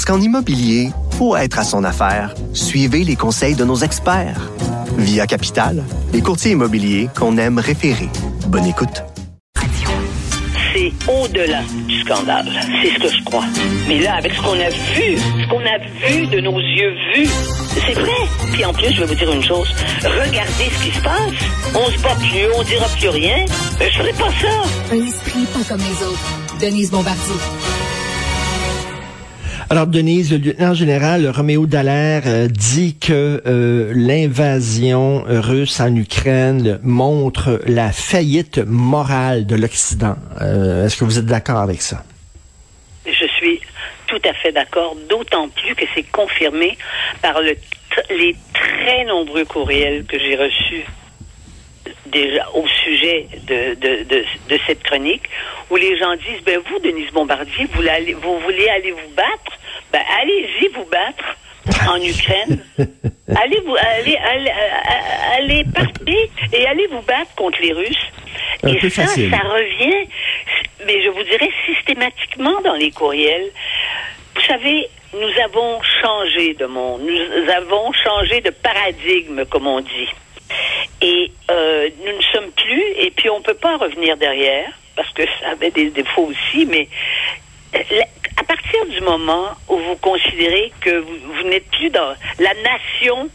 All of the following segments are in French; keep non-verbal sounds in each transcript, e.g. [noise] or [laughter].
Parce qu'en immobilier, pour être à son affaire, suivez les conseils de nos experts. Via Capital, les courtiers immobiliers qu'on aime référer. Bonne écoute. C'est au-delà du scandale. C'est ce que je crois. Mais là, avec ce qu'on a vu, ce qu'on a vu de nos yeux vus, c'est vrai. Puis en plus, je vais vous dire une chose. Regardez ce qui se passe. On se bat plus, on dira plus rien. Je ferai pas ça. Un esprit pas comme les autres. Denise Bombardier. Alors, Denise, le lieutenant-général Roméo Dallaire euh, dit que euh, l'invasion russe en Ukraine montre la faillite morale de l'Occident. Euh, Est-ce que vous êtes d'accord avec ça? Je suis tout à fait d'accord, d'autant plus que c'est confirmé par les très nombreux courriels que j'ai reçus déjà au sujet de, cette chronique, où les gens disent, ben vous, Denise Bombardier, vous voulez aller vous battre? Ben allez-y vous battre en Ukraine. [laughs] allez vous allez allez, euh, allez partez et allez vous battre contre les Russes. Un et ça, facile. ça revient, mais je vous dirais systématiquement dans les courriels. Vous savez, nous avons changé de monde, nous avons changé de paradigme, comme on dit. Et euh, nous ne sommes plus, et puis on ne peut pas revenir derrière, parce que ça avait des défauts aussi, mais euh, partir du moment où vous considérez que vous, vous n'êtes plus dans la nation,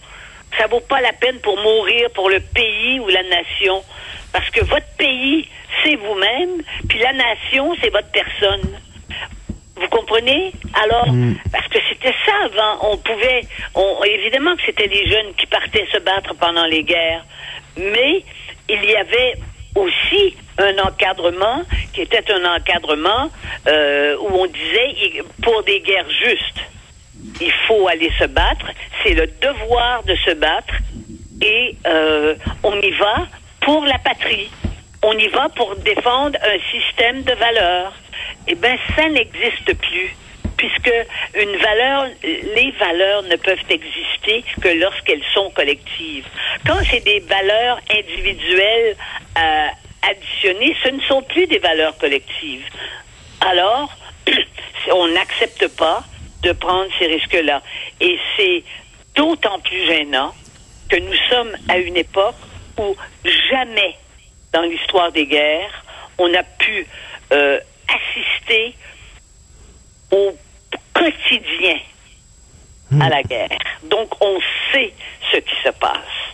ça vaut pas la peine pour mourir pour le pays ou la nation, parce que votre pays, c'est vous-même, puis la nation, c'est votre personne. Vous comprenez? Alors, parce que c'était ça avant. On pouvait, on, évidemment que c'était les jeunes qui partaient se battre pendant les guerres, mais il y avait aussi un encadrement qui était un encadrement euh, où on disait pour des guerres justes, il faut aller se battre. C'est le devoir de se battre et euh, on y va pour la patrie. On y va pour défendre un système de valeurs. Eh bien, ça n'existe plus. Puisque une valeur, les valeurs ne peuvent exister que lorsqu'elles sont collectives. Quand c'est des valeurs individuelles ce ne sont plus des valeurs collectives. Alors, [clears throat] on n'accepte pas de prendre ces risques-là. Et c'est d'autant plus gênant que nous sommes à une époque où jamais dans l'histoire des guerres, on a pu euh, assister au quotidien à la guerre. Donc, on sait ce qui se passe.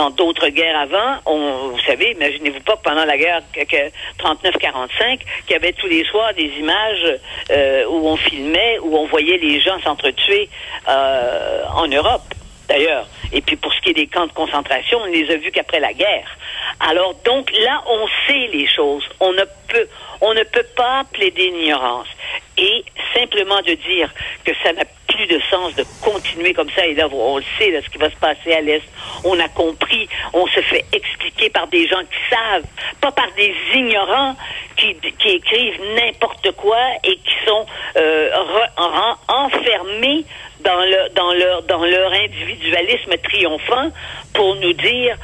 Dans d'autres guerres avant, vous savez, imaginez-vous pas pendant la guerre que- que 39-45, qu'il y avait tous les soirs des images euh, où on filmait, où on voyait les gens s'entretuer euh, en Europe, d'ailleurs. Et puis pour ce qui est des camps de concentration, on ne les a vus qu'après la guerre. Alors donc là, on sait les choses. On ne peut, on ne peut pas plaider l'ignorance. Et simplement de dire que ça n'a de sens de continuer comme ça. Et là, on le sait, ce qui va se passer à l'Est. On a compris. On se fait expliquer par des gens qui savent, pas par des ignorants qui, écrivent n'importe quoi et qui sont euh, enfermés dans, le, dans, leur, individualisme triomphant pour nous dire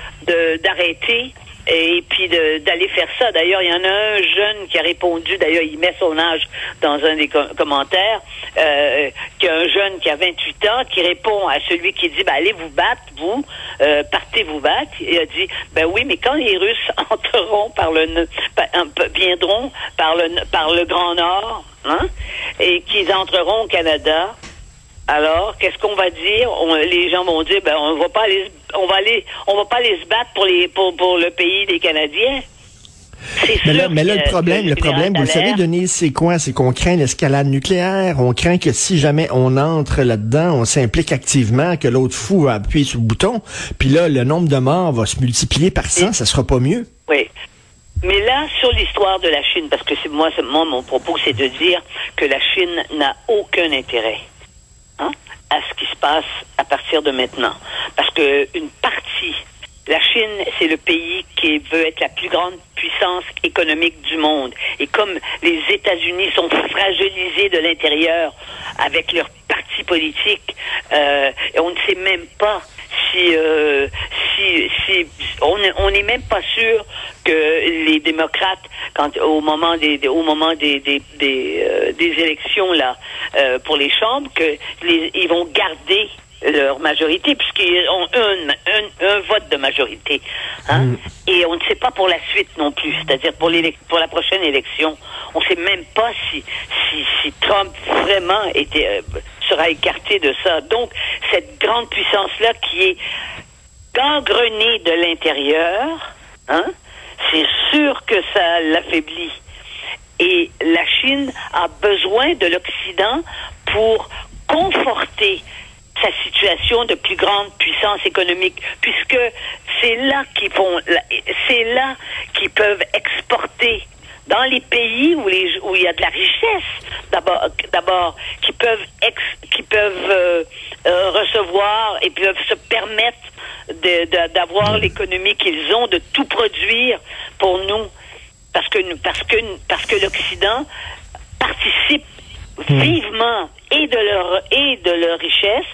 d'arrêter et puis d'aller faire ça. D'ailleurs, il y en a un jeune qui a répondu, d'ailleurs, il met son âge dans un des co- commentaires, euh, qui a un jeune qui a 28 ans, qui répond à celui qui dit, ben, allez vous battre, vous, euh, partez vous battre. Il a dit, ben oui, mais quand les Russes [laughs] entreront par le, ne- pa- un peu- viendront par le, par le Grand Nord, hein, et qu'ils entreront au Canada, alors, qu'est-ce qu'on va dire? Les gens vont dire, ben, on va pas aller, on va aller, on va pas aller se battre pour les, pour, pour le pays des Canadiens. Mais là, mais là, le problème, le problème, vous le savez, Denise, c'est quoi? C'est qu'on craint l'escalade nucléaire. On craint que si jamais on entre là-dedans, on s'implique activement, que l'autre fou va appuyer sur le bouton. Puis là, le nombre de morts va se multiplier par 100. Ça sera pas mieux. Oui. Mais là, sur l'histoire de la Chine, parce que c'est moi, c'est- moi, mon propos, c'est de dire que la Chine n'a aucun intérêt à ce qui se passe à partir de maintenant. Parce que une partie, la Chine, c'est le pays qui veut être la plus grande puissance économique du monde. Et comme les États-Unis sont fragilisés de l'intérieur avec leur parti politique, euh, on ne sait même pas si, euh, si, si on n'est même pas sûr que les démocrates, quand au moment des, des- au moment des des, des, euh, des élections là euh, pour les chambres, que les, ils vont garder leur majorité puisqu'ils ont un, un, un vote de majorité. Hein? Et on ne sait pas pour la suite non plus, c'est-à-dire pour, pour la prochaine élection. On ne sait même pas si, si, si Trump vraiment était, euh, sera écarté de ça. Donc, cette grande puissance-là qui est gangrenée de l'intérieur, hein, c'est sûr que ça l'affaiblit. Et la Chine a besoin de l'Occident pour conforter sa situation de plus grande puissance économique, puisque c'est là qu'ils font, c'est là qu'ils peuvent exporter dans les pays où, les, où il y a de la richesse, d'abord, d'abord, qui peuvent ex, qui peuvent euh, euh, recevoir et peuvent se permettre de- de- d'avoir l'économie qu'ils ont, de tout produire pour nous, parce que parce que parce que l'Occident participe vivement et de leur et de leur richesse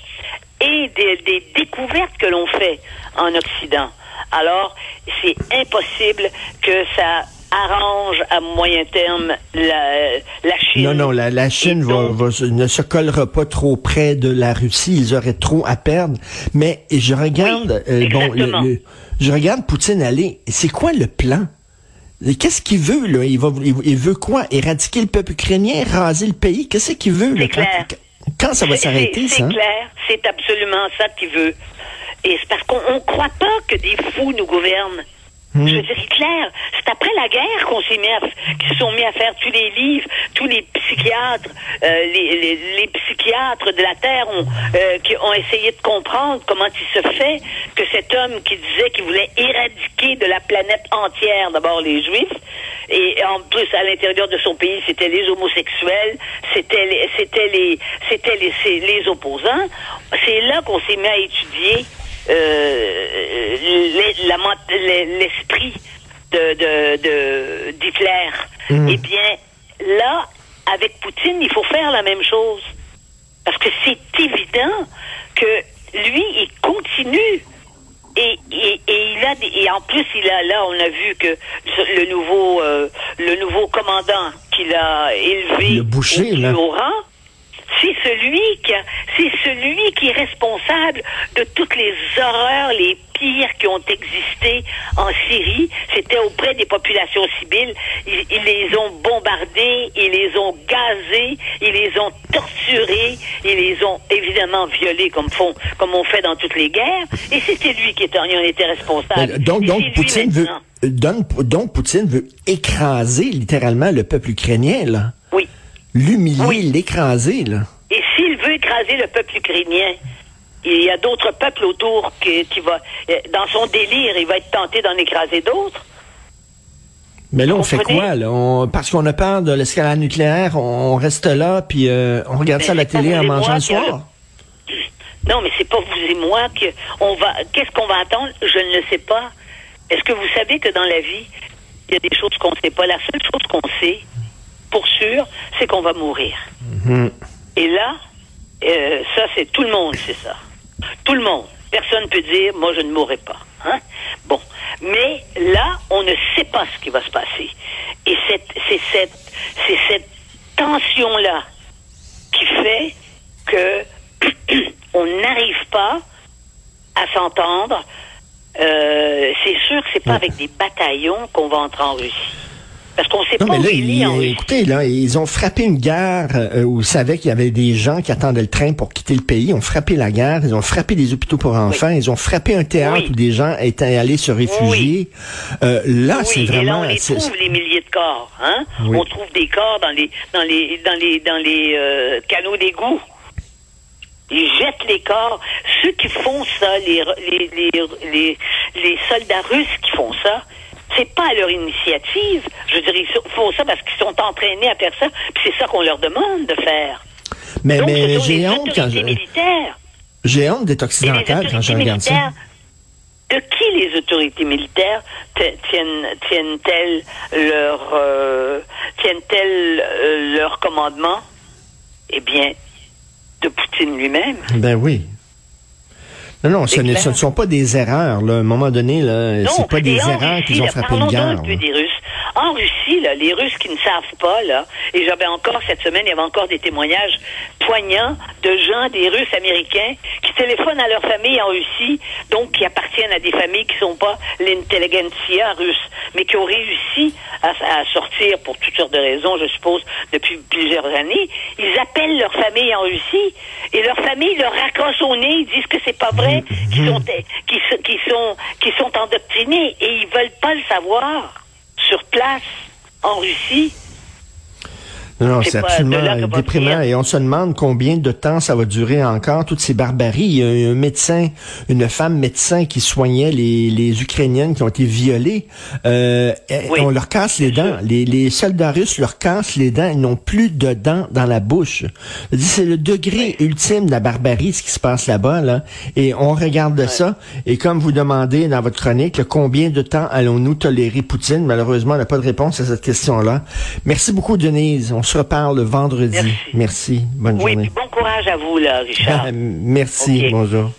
et des, des découvertes que l'on fait en Occident. Alors, c'est impossible que ça arrange à moyen terme la, la Chine. Non, non, la, la Chine va, va se- ne se collera pas trop près de la Russie. Ils auraient trop à perdre. Mais je regarde, Oui, euh, bon, le- exactement. le- je regarde Poutine aller. C'est quoi le plan? Qu'est-ce qu'il veut, là? Il, va, il, il veut quoi? Éradiquer le peuple ukrainien? Raser le pays? Qu'est-ce qu'il veut, là? Quand, quand ça va s'arrêter, c'est- ça? hein? C'est clair, c'est absolument ça qu'il veut. Et c'est parce qu'on ne croit pas que des fous nous gouvernent. Hmm. Je veux dire, Hitler, c'est après la guerre qu'on s'est mis à, qu'ils se sont mis à faire tous les livres, tous les psychiatres, euh, les, les, les psychiatres de la Terre ont, euh, qui ont essayé de comprendre comment il se fait que cet homme qui disait qu'il voulait éradiquer de la planète entière d'abord les Juifs, et en plus à l'intérieur de son pays c'était les homosexuels, c'était les, c'était les, c'était les, les opposants. C'est là qu'on s'est mis à étudier euh, les- la ment- les- l'esprit de, de, de- d'Hitler. Eh bien, là, avec Poutine, il faut faire la même chose. Parce que c'est évident que lui, il continue. Et, et, et il a des- et en plus il a là on a vu que le nouveau euh, le nouveau commandant qu'il a élevé Le boucher, au rang c'est celui qui c'est celui qui est responsable de toutes les horreurs les pires qui ont existé en Syrie c'était auprès des populations civiles ils, ils les ont bombardés ils les ont gazés ils les ont torturés ils les ont évidemment violés comme font comme on fait dans toutes les guerres et c'était lui qui était, en était responsable Euh, Donc, donc Poutine veut, donc Poutine veut écraser littéralement le peuple ukrainien, là. oui L'humilier, Oui. l'écraser, là. Et s'il veut écraser le peuple ukrainien, il y a d'autres peuples autour qui, qui va, euh, dans son délire, il va être tenté d'en écraser d'autres. Mais là, on fait quoi, là? On- parce qu'on a peur de l'escalade nucléaire, on, reste là, puis euh, on regarde Mais ça à la télé en mangeant le soir. Non, mais c'est pas vous et moi que on va. Qu'est-ce qu'on va attendre? Je ne le sais pas. Est-ce que vous savez que dans la vie, il y a des choses qu'on ne sait pas? La seule chose qu'on sait, pour sûr, c'est qu'on va mourir. Et là, euh, ça, c'est tout le monde, c'est ça. Tout le monde. Personne ne peut dire, moi, je ne mourrai pas. Hein? Bon. Mais là, on ne sait pas ce qui va se passer. Et c'est cette, tension-là qui fait que [clears throat] on n'arrive pas à s'entendre. Euh, c'est sûr que c'est pas avec des bataillons qu'on va entrer en Russie. Parce qu'on sait Non, pas mais où là, il est ils- en Russie. écoutez, là, ils ont frappé une gare euh, où ils savaient qu'il y avait des gens qui attendaient le train pour quitter le pays. Ils ont frappé la gare, ils ont frappé des hôpitaux pour enfants, ils ont frappé un théâtre Oui. où des gens étaient allés se réfugier. Euh, là, c'est et là, vraiment... on les trouve les milliers de corps, hein? On trouve des corps dans les dans les dans les dans les euh, canaux d'égout. Ils jettent les corps. Ceux qui font ça, les les les les, les soldats russes qui font ça. C'est pas à leur initiative. Je veux dire, ils font ça parce qu'ils sont entraînés à faire ça. Puis c'est ça qu'on leur demande de faire. Mais, Donc, mais j'ai honte quand je, militaires. j'ai honte d'être occidental quand je regarde ça. de qui les autorités militaires tiennent tiennent-elles leur euh, tiennent-elles euh, leur commandement? Eh bien, de Poutine lui-même. Ben oui. Non, non, ce, ne, clair. ce ne sont pas des erreurs. Là. À un moment donné, là, c'est pas des erreurs qu'ils ont frappé une guerre. donc. En Russie, là, les Russes qui ne savent pas, là, et j'avais encore cette semaine, il y avait encore des témoignages poignants de gens, des Russes américains, qui téléphonent à leur famille en Russie, donc qui appartiennent à des familles qui sont pas l'intelligentsia russe, mais qui ont réussi à, sortir pour toutes sortes de raisons, je suppose, depuis plusieurs années. Ils appellent leur famille en Russie et leur famille leur raccroche au nez, ils disent que c'est pas vrai, qu'ils sont, qu'ils sont, qu'ils sont, qu'ils sont endoctrinés et ils veulent pas le savoir sur place en Russie. Non, non, C'est absolument déprimant. Et on se demande combien de temps ça va durer encore, toutes ces barbaries. Il y a un médecin, une femme médecin qui soignait les, les Ukrainiennes qui ont été violées. Euh, Oui, on leur casse les dents. Les, les soldats russes leur cassent les dents. Ils n'ont plus de dents dans la bouche. C'est le degré ultime de la barbarie, ce qui se passe là-bas. Là. Et on regarde ça. Et comme vous demandez dans votre chronique, combien de temps allons-nous tolérer Poutine? Malheureusement, on n'a pas de réponse à cette question-là. Merci beaucoup, Denise. On se reparle vendredi. Merci. Merci. Bonne Oui, journée. puis bon courage à vous, là, Richard. [laughs] Merci. Bonjour.